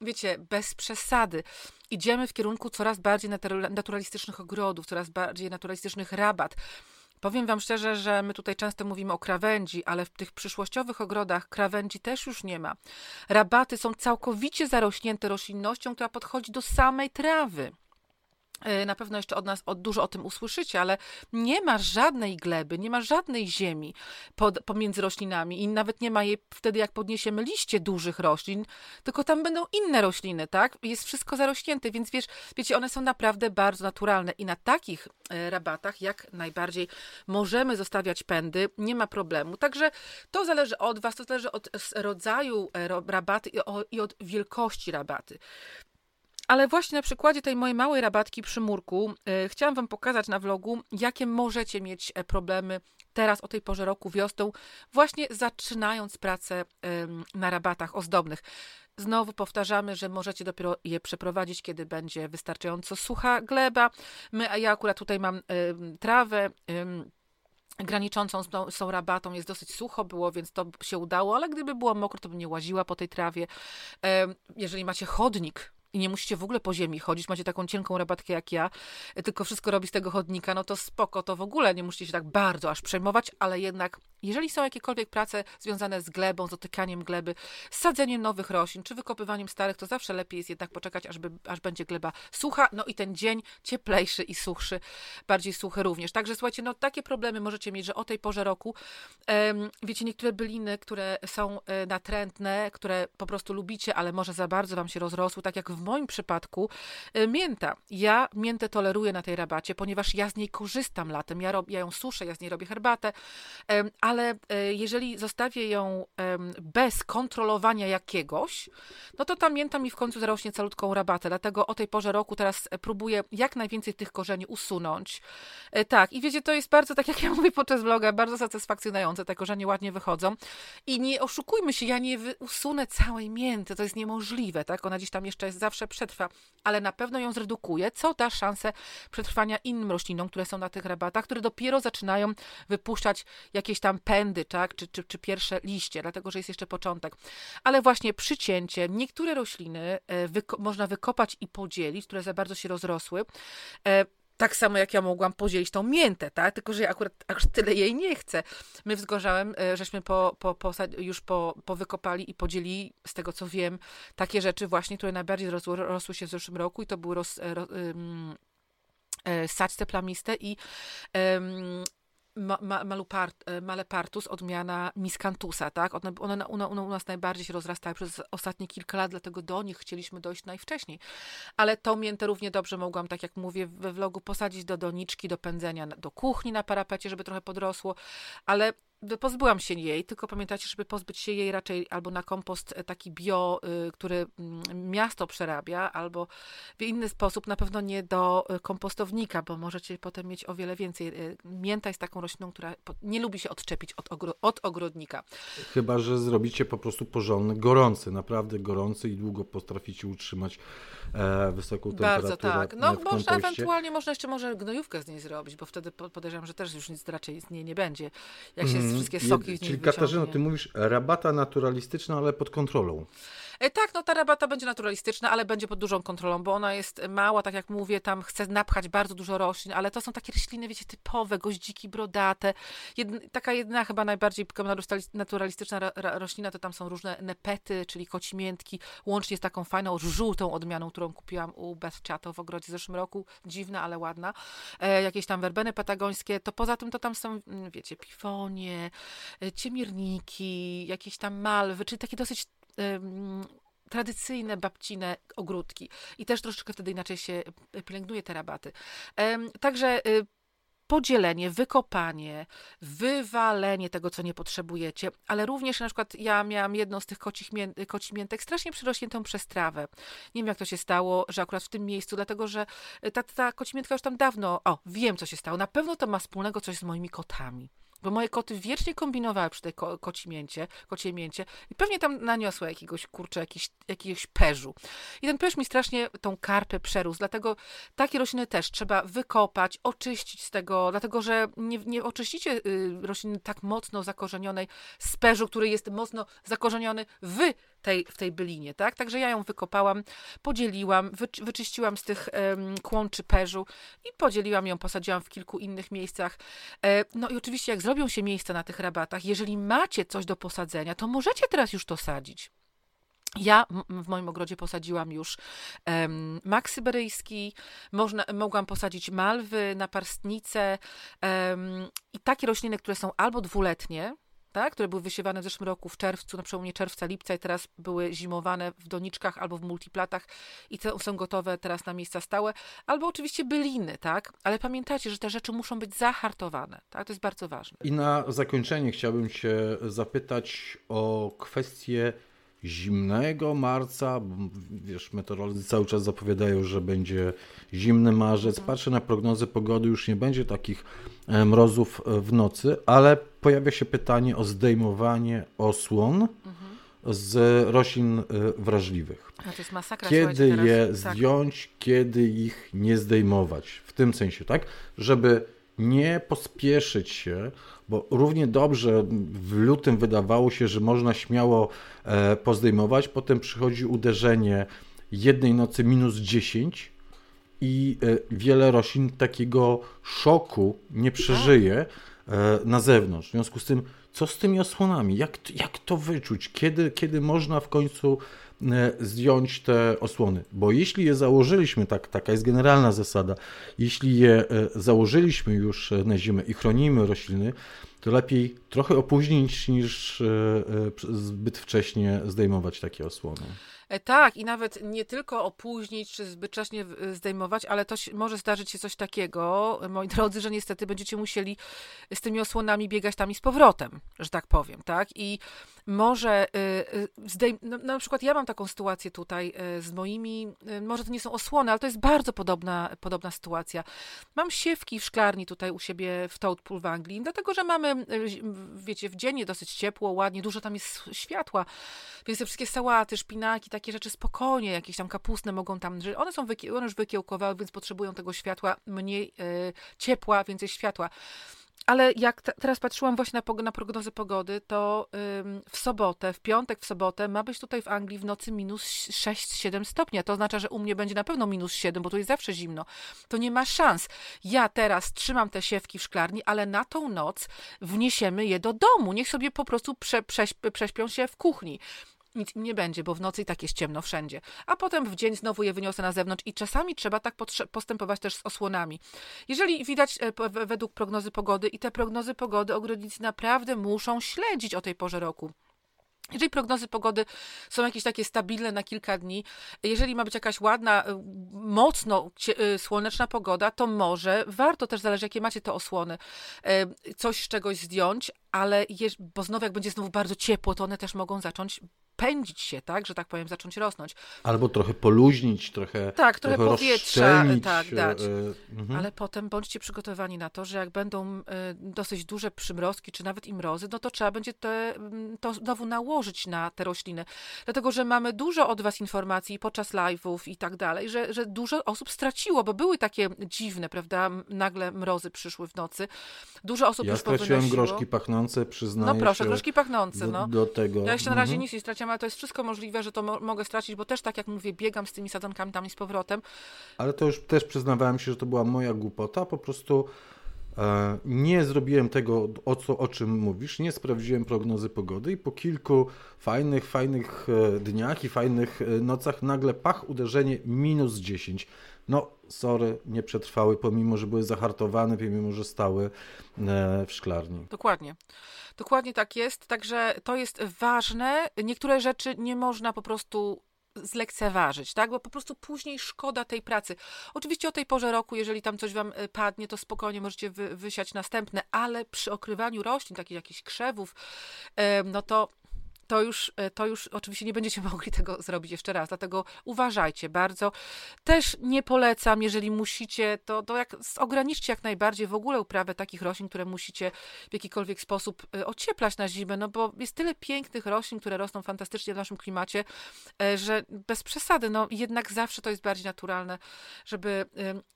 wiecie, bez przesady idziemy w kierunku coraz bardziej naturalistycznych ogrodów, coraz bardziej naturalistycznych rabat. Powiem Wam szczerze, że my tutaj często mówimy o krawędzi, ale w tych przyszłościowych ogrodach krawędzi też już nie ma. Rabaty są całkowicie zarośnięte roślinnością, która podchodzi do samej trawy. E, na pewno jeszcze od nas od, dużo o tym usłyszycie, ale nie ma żadnej gleby, nie ma żadnej ziemi pod, pomiędzy roślinami i nawet nie ma jej wtedy, jak podniesiemy liście dużych roślin, tylko tam będą inne rośliny, tak? Jest wszystko zarośnięte, więc wiesz, wiecie, one są naprawdę bardzo naturalne i na takich e, rabatach jak najbardziej możemy zostawiać pędy, nie ma problemu. Także to zależy od Was, to zależy od rodzaju e, rabaty i od wielkości rabaty. Ale właśnie na przykładzie tej mojej małej rabatki przy murku yy, chciałam Wam pokazać na vlogu, jakie możecie mieć e, problemy teraz o tej porze roku, wiosną, właśnie zaczynając pracę yy, na rabatach ozdobnych. Znowu powtarzamy, że możecie dopiero je przeprowadzić, kiedy będzie wystarczająco sucha gleba. My, a ja akurat tutaj mam trawę graniczącą z tą rabatą jest dosyć sucho było, więc to się udało, ale gdyby było mokro, to bym nie łaziła po tej trawie. Jeżeli macie chodnik, i nie musicie w ogóle po ziemi chodzić, macie taką cienką rabatkę jak ja, tylko wszystko robi z tego chodnika, no to spoko, to w ogóle nie musicie się tak bardzo aż przejmować, ale jednak jeżeli są jakiekolwiek prace związane z glebą, z dotykaniem gleby, z sadzeniem nowych roślin, czy wykopywaniem starych, to zawsze lepiej jest jednak poczekać, aż, by, aż będzie gleba sucha, no i ten dzień cieplejszy i suchszy, bardziej suchy również. Także słuchajcie, no takie problemy możecie mieć, że o tej porze roku, um, wiecie, niektóre byliny, które są e, natrętne, które po prostu lubicie, ale może za bardzo wam się rozrosły, tak jak w moim przypadku e, mięta. Ja miętę toleruję na tej rabacie, ponieważ ja z niej korzystam latem, ja, rob, ja ją suszę, ja z niej robię herbatę, ale e, jeżeli zostawię ją bez kontrolowania jakiegoś, no to ta mięta mi w końcu zarośnie calutką rabatę. Dlatego o tej porze roku teraz próbuję jak najwięcej tych korzeni usunąć. E, tak, i wiecie, to jest bardzo, tak jak ja mówię podczas vloga, bardzo satysfakcjonujące. Te korzenie ładnie wychodzą. I nie oszukujmy się, ja nie usunę całej mięty, to jest niemożliwe, tak? Ona gdzieś tam jeszcze zawsze przetrwa, ale na pewno ją zredukuję, co da szansę przetrwania innym roślinom, które są na tych rabatach, które dopiero zaczynają wypuszczać jakieś tam pędy, tak, czy, czy, czy pierwsze liście, dlatego że jest jeszcze początek. Ale właśnie przycięcie, niektóre rośliny e, wyko można wykopać i podzielić, które za bardzo się rozrosły. E, tak samo jak ja mogłam podzielić tą miętę, tak? Tylko, że ja akurat, akurat tyle jej nie chcę. My z Gorzałem, e, żeśmy po, po, po, już po, powykopali i podzielili, z tego co wiem, takie rzeczy właśnie, które najbardziej rosły, rosły się w zeszłym roku i to były roz, ro, um, saćce plamiste i um, ma, ma, e, malepartus, odmiana miscantusa, tak? One, one, one, one u nas najbardziej się rozrastały przez ostatnie kilka lat, dlatego do nich chcieliśmy dojść najwcześniej. Ale tą miętę równie dobrze mogłam, tak jak mówię we vlogu, posadzić do doniczki, do pędzenia, do kuchni na parapecie, żeby trochę podrosło, ale pozbyłam się jej, tylko pamiętajcie, żeby pozbyć się jej raczej albo na kompost e, taki bio, y, który mm, miasto przerabia, albo w inny sposób, na pewno nie do e, kompostownika, bo możecie potem mieć o wiele więcej. E, mięta jest taką rośliną, która nie lubi się odczepić od, ogro od ogrodnika. Chyba, że zrobicie po prostu porządny, gorący, naprawdę gorący i długo potraficie utrzymać e, wysoką temperaturę. Bardzo tak. No, może ewentualnie można jeszcze może gnojówkę z niej zrobić, bo wtedy podejrzewam, że też już nic raczej z niej nie będzie. Jak się wszystkie soki z nich Czyli Katarzyno, ty mówisz rabata naturalistyczna, ale pod kontrolą. E, tak, no ta rabata będzie naturalistyczna, ale będzie pod dużą kontrolą, bo ona jest mała, tak jak mówię, tam chce napchać bardzo dużo roślin, ale to są takie rośliny, wiecie, typowe, goździki, brodate. Taka jedna chyba najbardziej naturalistyczna roślina to tam są różne nepety, czyli kocimiętki, łącznie z taką fajną, żółtą odmianą, którą kupiłam u Beth Chato w ogrodzie w zeszłym roku. Dziwna, ale ładna. E, jakieś tam werbeny patagońskie, to poza tym to tam są, mm, wiecie, pifonie, ciemierniki, jakieś tam malwy, czyli takie dosyć tradycyjne babcine ogródki. I też troszeczkę wtedy inaczej się pielęgnuje te rabaty. Także y, podzielenie, wykopanie, wywalenie tego, co nie potrzebujecie, ale również na przykład ja miałam jedną z tych kocich mię, kocimiętek strasznie przyrośniętą przez trawę. Nie wiem, jak to się stało, że akurat w tym miejscu, dlatego, że ta, ta kocimiętka już tam dawno, o, wiem, co się stało. Na pewno to ma wspólnego coś z moimi kotami bo moje koty wiecznie kombinowały przy tej ko kocimięcie, kociemięcie i pewnie tam naniosła jakiegoś, kurczę, jakiś, jakiegoś perzu. I ten perz mi strasznie tą karpę przerósł, dlatego takie rośliny też trzeba wykopać, oczyścić z tego, dlatego, że nie, nie oczyścicie y, rośliny tak mocno zakorzenionej z perzu, który jest mocno zakorzeniony w tej, w tej bylinie, tak? Także ja ją wykopałam, podzieliłam, wy, wyczyściłam z tych um, kłączy perzu i podzieliłam ją, posadziłam w kilku innych miejscach. E, no i oczywiście jak zrobią się miejsca na tych rabatach, jeżeli macie coś do posadzenia, to możecie teraz już to sadzić. Ja w moim ogrodzie posadziłam już um, mak syberyjski, można, mogłam posadzić malwy, naparstnice um, i takie rośliny, które są albo dwuletnie, tak, które były wysiewane w zeszłym roku w czerwcu, na przełomie czerwca, lipca i teraz były zimowane w doniczkach albo w multiplatach i te są gotowe teraz na miejsca stałe, albo oczywiście byliny, tak, ale pamiętajcie, że te rzeczy muszą być zahartowane, tak, to jest bardzo ważne. I na zakończenie chciałbym się zapytać o kwestię zimnego marca, wiesz, meteorolodzy cały czas zapowiadają, że będzie zimny marzec. Patrzę na prognozy pogody, już nie będzie takich e, mrozów e, w nocy, ale pojawia się pytanie o zdejmowanie osłon z roślin e, wrażliwych. A to jest masakra, kiedy je tak. zdjąć, kiedy ich nie zdejmować. W tym sensie, tak? Żeby nie pospieszyć się, bo równie dobrze w lutym wydawało się, że można śmiało e, pozdejmować, potem przychodzi uderzenie jednej nocy minus 10 i e, wiele roślin takiego szoku nie przeżyje e, na zewnątrz. W związku z tym, co z tymi osłonami? Jak, jak to wyczuć? Kiedy, kiedy można w końcu zdjąć te osłony. Bo jeśli je założyliśmy, tak, taka jest generalna zasada, jeśli je e, założyliśmy już na zimę i chronimy rośliny, to lepiej trochę opóźnić niż e, zbyt wcześnie zdejmować takie osłony. E, tak, i nawet nie tylko opóźnić czy zbyt wcześnie zdejmować, ale to może zdarzyć się coś takiego, moi drodzy, że niestety będziecie musieli z tymi osłonami biegać tam i z powrotem, że tak powiem, tak? I może y, y, zdejm... No, na przykład ja mam taką sytuację tutaj y, z moimi, może to nie są osłony, ale to jest bardzo podobna, podobna sytuacja. Mam siewki w szklarni tutaj u siebie w Toadpool w Anglii, dlatego, że mamy, wiecie, w dzień dosyć ciepło, ładnie, dużo tam jest światła, więc te wszystkie sałaty, szpinaki, takie rzeczy spokojnie, jakieś tam kapustne mogą tam, one są wykie... one już wykiełkowały, więc potrzebują tego światła, mniej ciepła, więcej światła. Ale jak teraz patrzyłam właśnie na, na prognozę pogody, to ym, w sobotę, w piątek, w sobotę ma być tutaj w Anglii w nocy minus 6-7 stopni. To oznacza, że u mnie będzie na pewno minus 7, bo tu jest zawsze zimno. To nie ma szans. Ja teraz trzymam te siewki w szklarni, ale na tą noc wniesiemy je do domu. Niech sobie po prostu prze, prześp, prześpią się w kuchni nic im nie będzie, bo w nocy i tak jest ciemno wszędzie. A potem w dzień znowu je wyniosę na zewnątrz i czasami trzeba tak postępować też z osłonami. Jeżeli widać e, według prognozy pogody i te prognozy pogody ogrodnicy naprawdę muszą śledzić o tej porze roku. Jeżeli prognozy pogody są jakieś takie stabilne na kilka dni, jeżeli ma być jakaś ładna, e, mocno e, słoneczna pogoda, to może warto też, zależy jakie macie te osłony, coś z czegoś zdjąć, ale bo znowu jak będzie znowu bardzo ciepło, to one też mogą zacząć rozpędzić się, tak, że tak powiem, zacząć rosnąć. Albo trochę poluźnić, trochę Tak, trochę, trochę powietrza tak, dać. E, mhm. Ale potem bądźcie przygotowani na to, że jak będą e, dosyć duże przymrozki, czy nawet i mrozy, no to trzeba będzie te, to znowu nałożyć na te rośliny. Dlatego, że mamy dużo od Was informacji podczas live'ów i tak dalej, że, że dużo osób straciło, bo były takie dziwne, prawda, nagle mrozy przyszły w nocy. Dużo osób ja już straciłem powynosiło. groszki pachnące, przyznaję No proszę, się groszki pachnące, do, no. do tego. Ja jeszcze na razie Mhm. nic nie straciłam, ale to jest wszystko możliwe, że to mo mogę stracić, bo też tak jak mówię, biegam z tymi sadzonkami tam i z powrotem. Ale to już też przyznawałem się, że to była moja głupota. Po prostu e, nie zrobiłem tego, o, co, o czym mówisz, nie sprawdziłem prognozy pogody i po kilku fajnych, fajnych e, dniach i fajnych e, nocach nagle pach, uderzenie minus 10. No, sorry, nie przetrwały, pomimo, że były zahartowane, pomimo, że stały e, w szklarni. Dokładnie. Dokładnie tak jest, także to jest ważne. Niektóre rzeczy nie można po prostu zlekceważyć, tak? Bo po prostu później szkoda tej pracy. Oczywiście o tej porze roku, jeżeli tam coś wam y, padnie, to spokojnie możecie wy, wysiać następne, ale przy okrywaniu roślin, takich jakichś krzewów, em, no to to już, e, to już oczywiście nie będziecie <laughs> mogli tego zrobić jeszcze raz, dlatego uważajcie bardzo. Też nie polecam, jeżeli musicie, to, to jak, ograniczcie jak najbardziej w ogóle uprawę takich roślin, które musicie w jakikolwiek sposób e, ocieplać na zimę, no bo jest tyle pięknych roślin, które rosną fantastycznie w naszym klimacie, e, że bez przesady, no jednak zawsze to jest bardziej naturalne, żeby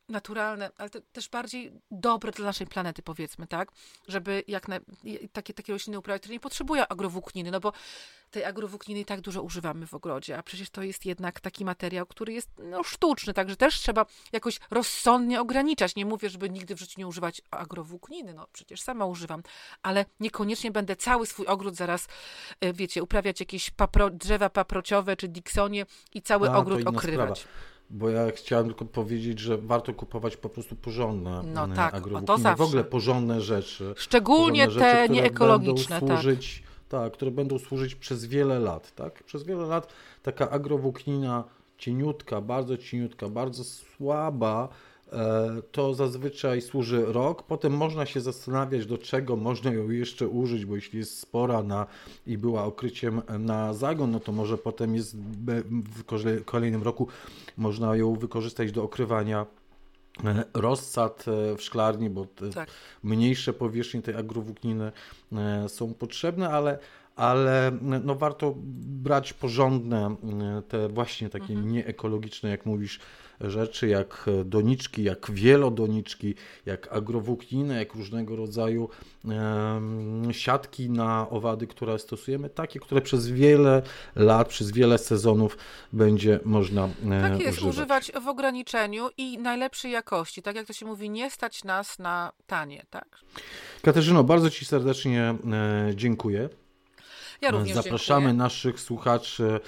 naturalne, ale te, też bardziej dobre dla naszej planety, powiedzmy, tak? Żeby jak na, takie, takie rośliny uprawiać, które nie potrzebują agrowłókniny, no bo tej agrowłókniny i tak dużo używamy w ogrodzie, a przecież to jest jednak taki materiał, który jest no, sztuczny, także też trzeba jakoś rozsądnie ograniczać. Nie mówię, żeby nigdy w życiu nie używać agrowłókniny, no przecież sama używam, ale niekoniecznie będę cały swój ogród zaraz, e, wiecie, uprawiać jakieś papro, drzewa paprociowe czy diksonie i cały A, ogród okrywać. sprawa. Bo ja chciałem tylko powiedzieć, że warto kupować po prostu porządne No e, tak, o to agrowłókniny, w ogóle porządne rzeczy. Szczególnie porządne te rzeczy, które nieekologiczne, będą tak. służyć, tak. Które będą służyć przez wiele lat, tak? Przez wiele lat taka agrowłóknina cieniutka, bardzo cieniutka, bardzo słaba, e, to zazwyczaj służy rok, potem można się zastanawiać, do czego można ją jeszcze użyć, bo jeśli jest spora na, i była okryciem na zagon, no to może potem jest w kole- kolejnym roku można ją wykorzystać do okrywania rozsad e, w szklarni, bo te Tak. mniejsze powierzchnie tej agrowłókniny e, są potrzebne, ale, ale no warto brać porządne, e, te właśnie takie Mhm. nieekologiczne, jak mówisz, rzeczy, jak doniczki, jak wielodoniczki, jak agrowłókniny, jak różnego rodzaju siatki na owady, które stosujemy, takie, które przez wiele lat, przez wiele sezonów będzie można Tak jest, używać. używać w ograniczeniu i najlepszej jakości. Tak jak to się mówi, nie stać nas na tanie, tak? Katarzyno, bardzo Ci serdecznie e, dziękuję. Ja również Zapraszamy dziękuję. naszych słuchaczy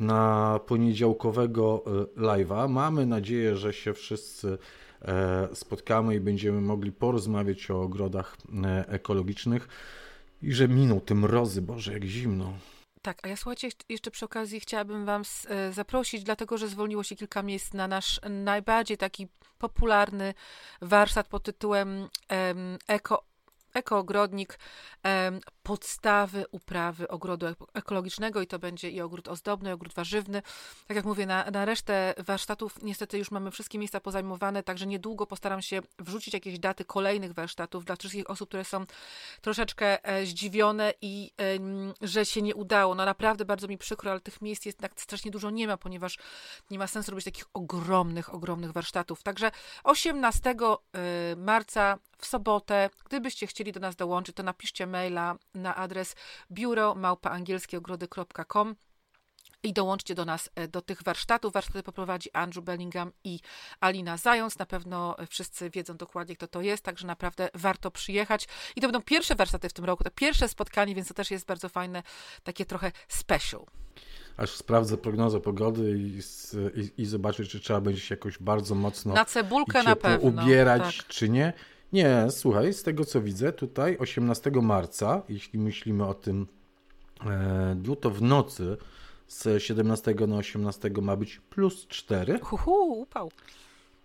na poniedziałkowego e, live'a. Mamy nadzieję, że się wszyscy e, spotkamy i będziemy mogli porozmawiać o ogrodach e, ekologicznych i że miną te mrozy, Boże, jak zimno. Tak, a ja słuchajcie, jeszcze- przy okazji chciałabym Wam zaprosić, dlatego że zwolniło się kilka miejsc na nasz najbardziej taki popularny warsztat pod tytułem em, Eko. Ekoogrodnik, podstawy uprawy ogrodu ek- ekologicznego i to będzie i ogród ozdobny, i ogród warzywny. Tak jak mówię, na, na resztę warsztatów niestety już mamy wszystkie miejsca pozajmowane, także niedługo postaram się wrzucić jakieś daty kolejnych warsztatów dla wszystkich osób, które są troszeczkę e, zdziwione i że się nie udało. No naprawdę bardzo mi przykro, ale tych miejsc jest tak strasznie dużo nie ma, ponieważ nie ma sensu robić takich ogromnych, ogromnych warsztatów. Także 18 y, marca w sobotę, gdybyście chcieli do nas dołączyć, to napiszcie maila na adres biuro małpaangielskie.ogrody.com i dołączcie do nas e, do tych warsztatów. Warsztaty poprowadzi Andrew Bellingham i Alina Zając. Na pewno e, wszyscy wiedzą dokładnie, kto to jest, także naprawdę warto przyjechać. I to będą pierwsze warsztaty w tym roku, to pierwsze spotkanie, więc to też jest bardzo fajne, takie trochę special. Aż sprawdzę prognozę pogody i, i, i zobaczę, czy trzeba będzie się jakoś bardzo mocno Na cebulkę na pewno. ubierać, Tak. czy nie. Nie, słuchaj, z tego co widzę, tutaj 18 marca, jeśli myślimy o tym e, dniu, to w nocy z 17 na 18 ma być plus 4, Huhu, upał.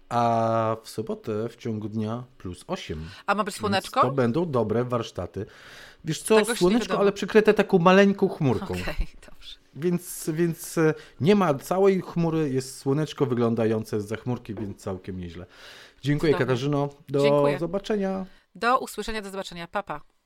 a w sobotę w ciągu dnia plus 8. A ma być Więc słoneczko? To będą dobre warsztaty. Wiesz co, Tego słoneczko, ale przykryte taką maleńką chmurką. Okej, dobrze. Więc, więc e, nie ma całej chmury, jest słoneczko wyglądające z za chmurki, więc całkiem nieźle. Dziękuję Cudownie. Katarzyno, do Dziękuję. zobaczenia. Do usłyszenia, do zobaczenia. Papa. Pa.